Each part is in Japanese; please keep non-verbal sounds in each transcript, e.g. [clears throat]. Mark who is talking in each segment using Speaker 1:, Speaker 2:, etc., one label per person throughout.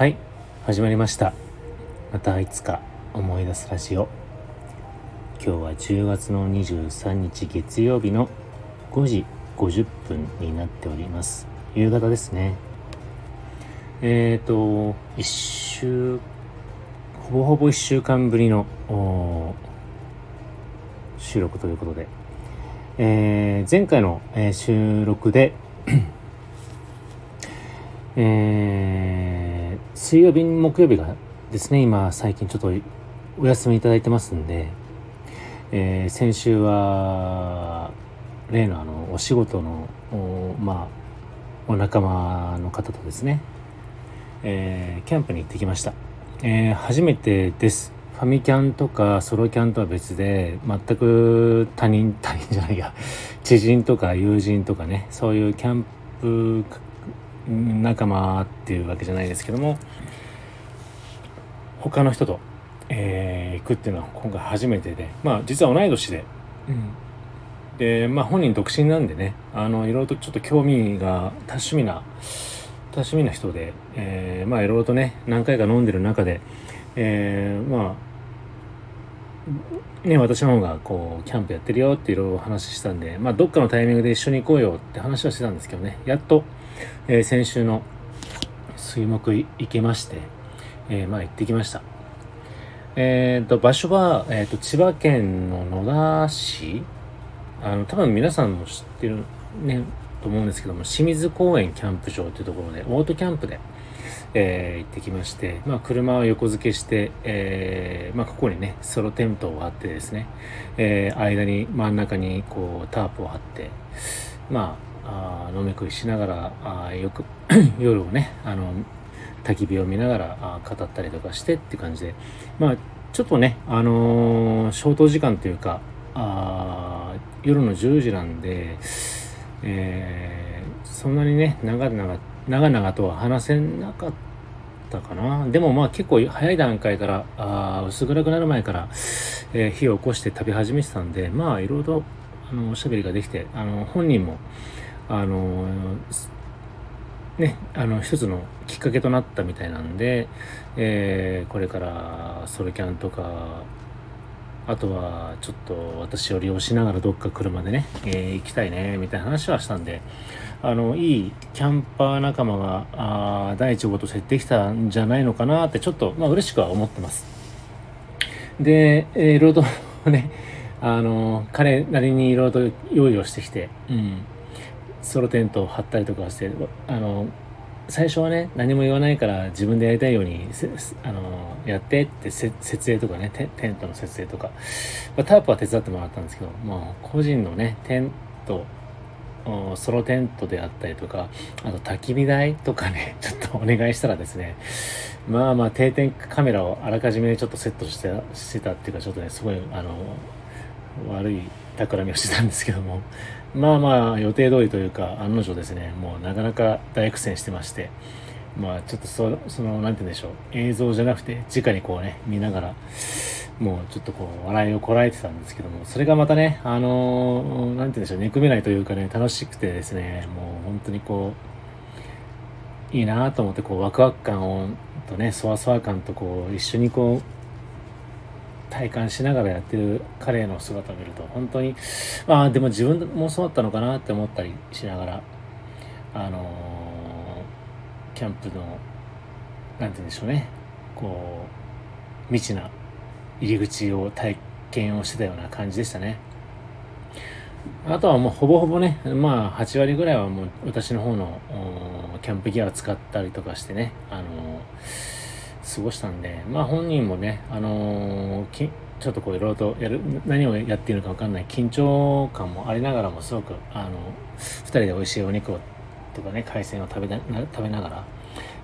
Speaker 1: はい始まりました。またいつか思い出すラジオ。今日は10月の23日月曜日の5時50分になっております。夕方ですね。えっ、ー、と1週ほぼほぼ1週間ぶりの収録ということで、えー、前回の、えー、収録でえー、水曜日、木曜日がですね、今最近ちょっとお休みいただいてますんで、えー、先週は、例のあの、お仕事の、おまあ、お仲間の方とですね、えー、キャンプに行ってきました。えー、初めてです。ファミキャンとかソロキャンとは別で、全く他人、[laughs] 他人じゃないや、知人とか友人とかね、そういうキャンプ仲間っていうわけじゃないですけども他の人と、えー、行くっていうのは今回初めてでまあ実は同い年で、うん、でまあ本人独身なんでねあのいろいろとちょっと興味が多趣味な多趣味な人で、えー、まあいろいろとね何回か飲んでる中で、えー、まあね、私の方がこうキャンプやってるよっていろいろ話したんで、まあ、どっかのタイミングで一緒に行こうよって話はしてたんですけどね。やっと、えー、先週の水木行けまして、えー、まあ行ってきました。えっ、ー、と、場所は、えっ、と、千葉県の野田市あの、多分皆さんも知ってるね、と思うんですけども、清水公園キャンプ場というところで、オートキャンプで、えー、行ってきまして、まあ、車を横付けして、えー、まあ、ここにね、ソロテントを張ってですね、えー、間に、真ん中に、こう、タープを張って、まあ、あ飲み食いしながらあよく [clears throat] 夜をねあの焚き火を見ながら語ったりとかしてって感じで。まあちょっとねあのー、消灯時間というかあ夜の10時なんで、えー、そんなにね長々長々とは話せなかったかな。でもまあ結構早い段階からあ薄暗くなる前から、えー、火を起こして食べ始めてたんでまあいろいろとあのおしゃべりができてあの本人もあのねあの一つのきっかけとなったみたいなんで、えー、これからソロキャンとかあとはちょっと私を利用しながらどっか車でね、えー、行きたいねみたいな話はしたんであのいいキャンパー仲間があ第一号と設定きたんじゃないのかなってちょっとまあ嬉しくは思ってます。で、えー、いろいろとねあの彼なりにいろいろと用意をしてきて、うん、ソロテントを張ったりとかしてあの最初はね何も言わないから自分でやりたいようにあのやってって設営とかねテントの設営とか、まあ、タープは手伝ってもらったんですけど、まあ、個人のねテントソロテントであったりとかあと焚き火台とかね [laughs] ちょっとお願いしたらですねまあまあ定点カメラをあらかじめちょっとセットしてしてたっていうかちょっとねすごいあの悪い企みをしてたんですけども。まあまあ予定通りというか案の定ですね。もうなかなか大苦戦してまして。まあちょっとそその何て言うんでしょう。映像じゃなくて直にこうね見ながらもうちょっとこう笑いをこらえてたんですけどもそれがまたねあの何て言うんでしょう。憎めないというかね楽しくてですねもう本当にこういいなと思ってこうワクワク感をとねそわそわ感とこう一緒にこう体感しながらやってる彼の姿を見ると本当にまあでも自分もそうだったのかなって思ったりしながらあのー、キャンプの何て言うんでしょうね。こう未知な入り口を体験をしてたような感じでしたね。あとはもうほぼほぼねまあ8割ぐらいはもう私の方のキャンプギアを使ったりとかしてねあのー過ごしたんで、まあ本人もね、あのー、ちょっとこういろいろとやる、何をやっているのかわかんない緊張感もありながらもすごく、あの、二人で美味しいお肉をとかね、海鮮を食べな食べながら、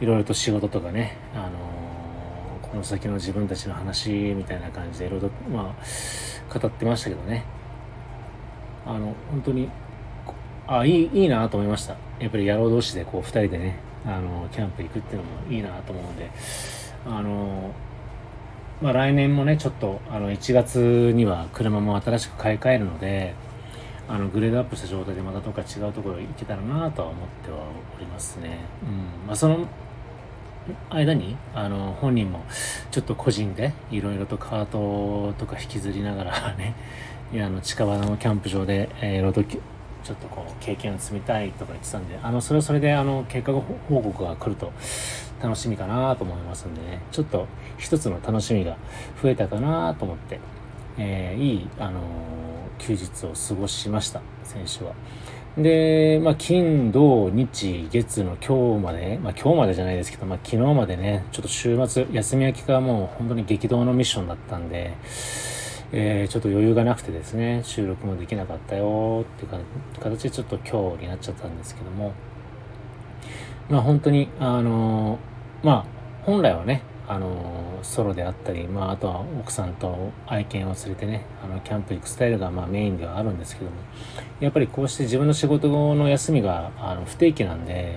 Speaker 1: いろいろと仕事とかね、あのー、この先の自分たちの話みたいな感じでいろいろと、まあ、語ってましたけどね、あの、本当に、あ、いい、いいなと思いました。やっぱり野郎同士でこう二人でね、あの、キャンプ行くっていうのもいいなと思うので、あのまあ、来年もねちょっとあの1月には車も新しく買い替えるのであのグレードアップした状態でまたどっか違うところ行けたらなとは思ってはおりますね。うんまあ、その間にあの本人もちょっと個人でいろいろとカートとか引きずりながらねいやあの近場のキャンプ場で、えー、ロードちょっとこう経験を積みたいとか言ってたんであのそれはそれであの結果報告が来ると楽しみかなと思いますんでね。ちょっと一つの楽しみが増えたかなと思って、えー、いい、あの休日を過ごしました。選手は。で、まあ、金、土、日、月の今日まで、まあ、今日までじゃないですけど、まあ、昨日までね、ちょっと週末、休み明けがもう本当に激動のミッションだったんで、えー、ちょっと余裕がなくてですね、収録もできなかったよっていう形でちょっと今日になっちゃったんですけども、まあ本当に、あのー、まあ本来はね、あのソロであったり、まあ、あとは奥さんと愛犬を連れてねあのキャンプ行くスタイルがまあメインではあるんですけどもやっぱりこうして自分の仕事の休みがあの不定期なんで、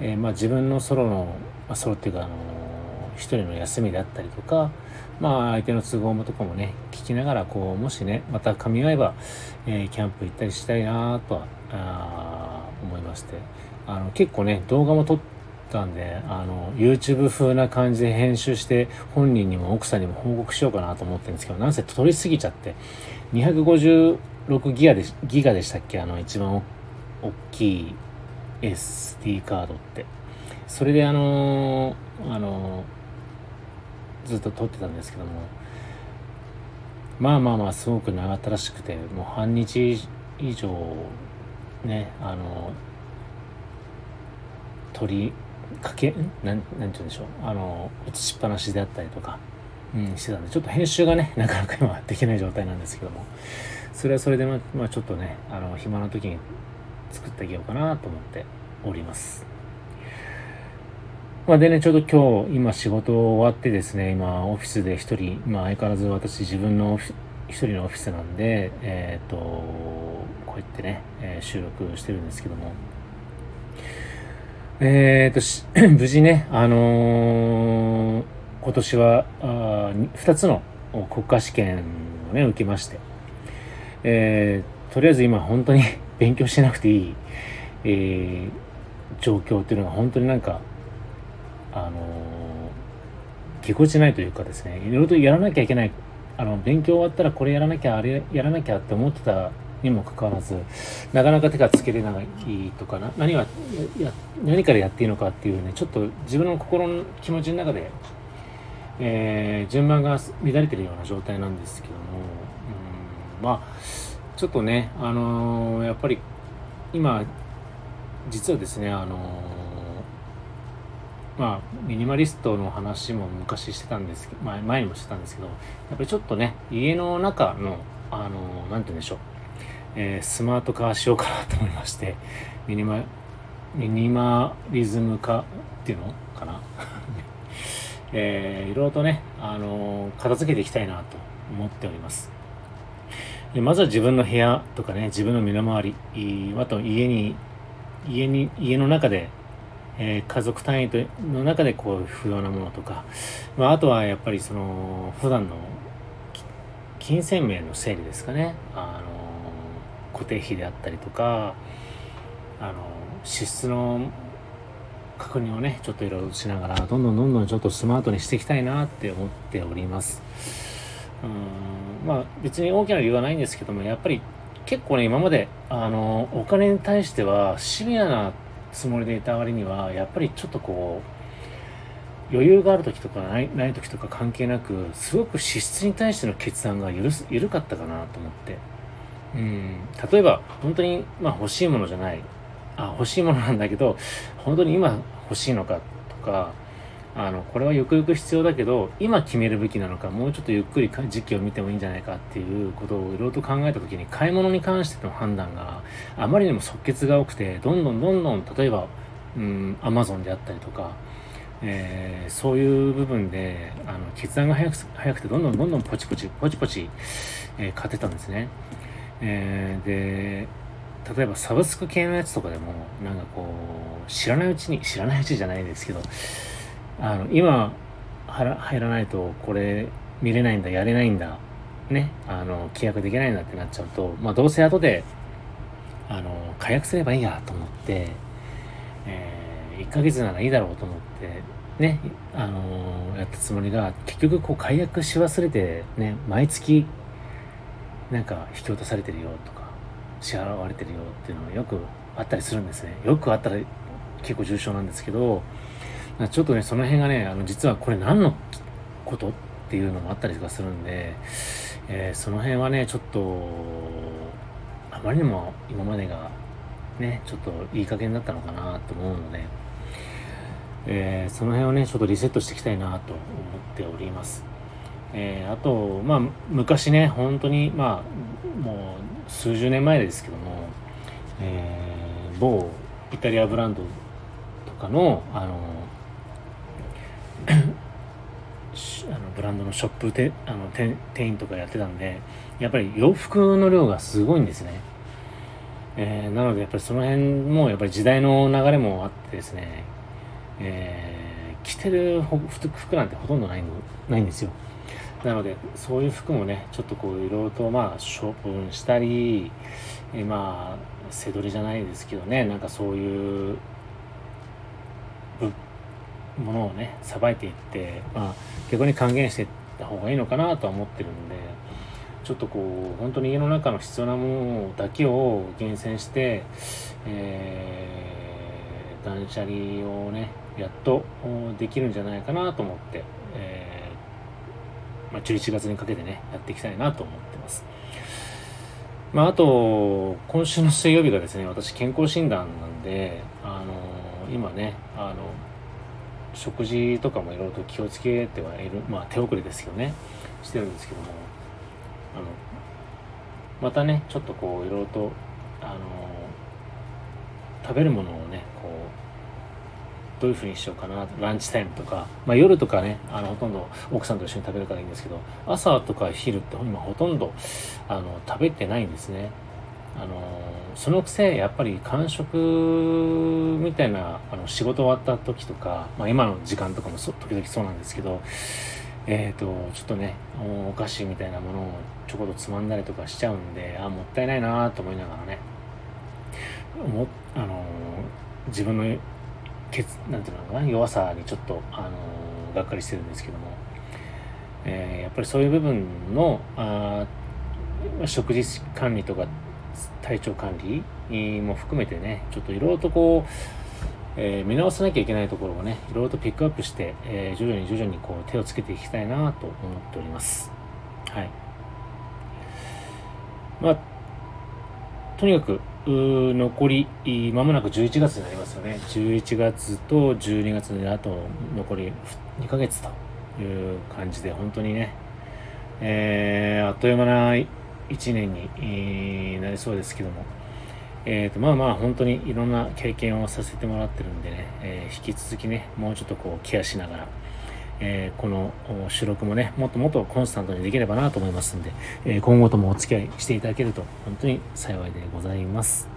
Speaker 1: えー、まあ自分のソロの、まあ、ソロっていうかあの一人の休みであったりとかまあ相手の都合もとかもね聞きながらこうもしねまた噛み合えば、えー、キャンプ行ったりしたいなとはあ思いましてあの結構ね動画も撮ってたんで、あの、YouTube 風な感じで編集して、本人にも奥さんにも報告しようかなと思ってるんですけど、なんせ撮りすぎちゃって、256ギガで、ギガでしたっけ？あの、一番大きい SD カードって。それであの、あの、ずっと撮ってたんですけども、まあまあまあ、すごく長ったらしくて、もう半日以上、ね、あのー、りかけ、なん、なんて言うんでしょう。あの、映しっぱなしであったりとか、うん、してたんで、ちょっと編集がね、[laughs] なかなか今できない状態なんですけども、それはそれでま、まあちょっとね、あの、暇な時に作ってあげようかなと思っております。まあ、でね、ちょうど今日、今仕事終わってですね、今オフィスで一人、まあ相変わらず私自分の一人のオフィスなんで、えっ、ー、と、こうやってね、えー、収録してるんですけども、えーと、[clears throat] 無事ね、あのー、今年はあ2つの国家試験をね、受けまして、えー、とりあえず今本当に [laughs] 勉強しなくていい、えー、状況っていうのが本当になんか、あのー、ぎこちないというかですね、いろいろとやらなきゃいけない、あの、勉強終わったらこれやらなきゃ、あれやらなきゃって思ってたにもかかわらずなかなか手がつけれないとかな何がや何からやっていいのかっていうねちょっと自分の心の気持ちの中で、えー、順番が乱れてるような状態なんですけどもうんまあちょっとねあのー、やっぱり今実はですねあのー、まあ、ミニマリストの話も昔してたんですけど、前前にもしてたんですけど、やっぱりちょっとね、家の中の、あの、なんて言うんでしょう、えー、スマート化しようかなと思いましてミニマミニマリズム化っていうのかな？[laughs] えー、いろいろとね、あのー、片付けていきたいなと思っております。でまずは自分の部屋とかね自分の身の回りあと家に家に家の中で、え、家族単位の中でこう不要なものとか、まあ、あとはやっぱりその普段の金銭面の整理ですかね。固定費であったりとかあの支出の確認をねちょっといろいろしながらどんどんどんどんちょっとスマートにしていきたいなって思っております。うんまあ別に大きな理由はないんですけどもやっぱり結構ね今まであのお金に対してはシビアなつもりでいた割にはやっぱりちょっとこう余裕がある時とかないない時とか関係なくすごく支出に対しての決断が緩緩かったかなと思って。うん、例えば本当に、まあ、欲しいものじゃないあ欲しいものなんだけど本当に今欲しいのかとかあのこれはゆくゆく必要だけど今決めるべきなのかもうちょっとゆっくり時期を見てもいいんじゃないかっていうことをいろいろと考えた時に買い物に関しての判断があまりにも即決が多くてどんどんどんどん例えばうんアマゾンであったりとかえー、そういう部分であの決断が早く早くてどんどんどんどんポチポチポチポチ、えー、買ってたんですね。えー、で例えばサブスク系のやつとかでもなんかこう知らないうちに知らないうちじゃないですけどあの今入らないとこれ見れないんだやれないんだねあの契約できないんだってなっちゃうとまあどうせ後であの解約すればいいやと思って、えー、1ヶ月ならいいだろうと思ってね、あの、やったつもりが結局こう解約し忘れてね毎月なんか引き落とされてるよとか支払われてるよっていうのがよくあったりするんですねよくあったら結構重症なんですけどちょっとねその辺がねあの実はこれ何のことっていうのもあったりとかするんで、えー、その辺はねちょっとあまりにも今までがねちょっといい加減だったのかなと思うので、えー、その辺をねちょっとリセットしていきたいなと思っております。えー、あとまあ昔ね本当にまあもう数十年前ですけども、えー、某イタリアブランドとかのあの [clears throat] あのブランドのショップであの店員とかやってたんでやっぱり洋服の量がすごいんですね、えー、なのでやっぱりその辺もやっぱり時代の流れもあってですね、えー、着てる服なんてほとんどないないんですよ。なのでそういう服もねちょっとこういろいろとまあ処分したり、え、まあ背取りじゃないですけどねなんかそういうものをねさばいていって、まあ、逆に還元していった方がいいのかなとは思ってるんでちょっとこう本当に家の中の必要なものだけを厳選して、えー、断捨離をねやっとできるんじゃないかなと思って、えー、まあ、11月にかけてねやっていきたいなと思ってます。まあ、あと、今週の水曜日がですね、私健康診断なんで、あの今ね、あの、食事とかもいろいろと気をつけてはいる、まあ手遅れですけどね、してるんですけども、あの、またね、ちょっとこういろいろと、あの、食べるものをね、こう、どういうふうにしようかな、ランチタイムとか、まあ夜とかね、あの、ほとんど奥さんと一緒に食べるからいいんですけど、朝とか昼って今ほとんど、あの、食べてないんですね。あのそのくせやっぱり間食みたいなあの仕事終わった時とか、まあ、今の時間とかも時々そうなんですけどえっ、ー、とちょっとねお菓子みたいなものをちょこっとつまんだりとかしちゃうんであもったいないなと思いながらねもあの自分のけつなんていうのかな弱さにちょっとあのがっかりしてるんですけども、えー、やっぱりそういう部分のあ食事管理とか体調管理も含めてね、ちょっといろいろとこう、えー、見直さなきゃいけないところをね、いろいろとピックアップして、えー、徐々に徐々にこう手をつけていきたいなと思っております。はい。まあ、とにかく、残り、まもなく11月になりますよね。11月と12月であと残り2ヶ月という感じで、本当にね、えー、あっという間な1年に、なりそうですけども、えーと、まあまあ本当にいろんな経験をさせてもらってるんでね、えー、引き続きね、もうちょっとこうケアしながら、えー、この収録もね、もっともっとコンスタントにできればなと思いますんで、えー、今後ともお付き合いしていただけると本当に幸いでございます。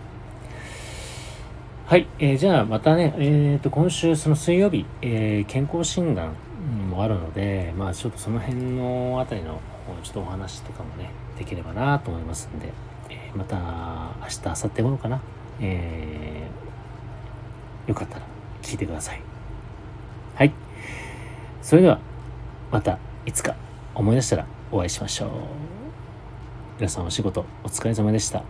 Speaker 1: はい、えー、じゃあまたね、えー、と今週その水曜日、えー、健康診断もあるので、まあちょっとその辺のあたりのちょっとお話とかもね、できればなと思いますんで、えー、また明日、明後日頃かな、えー、よかったら聞いてください。はい。それでは、またいつか思い出したらお会いしましょう。皆さんお仕事お疲れ様でした。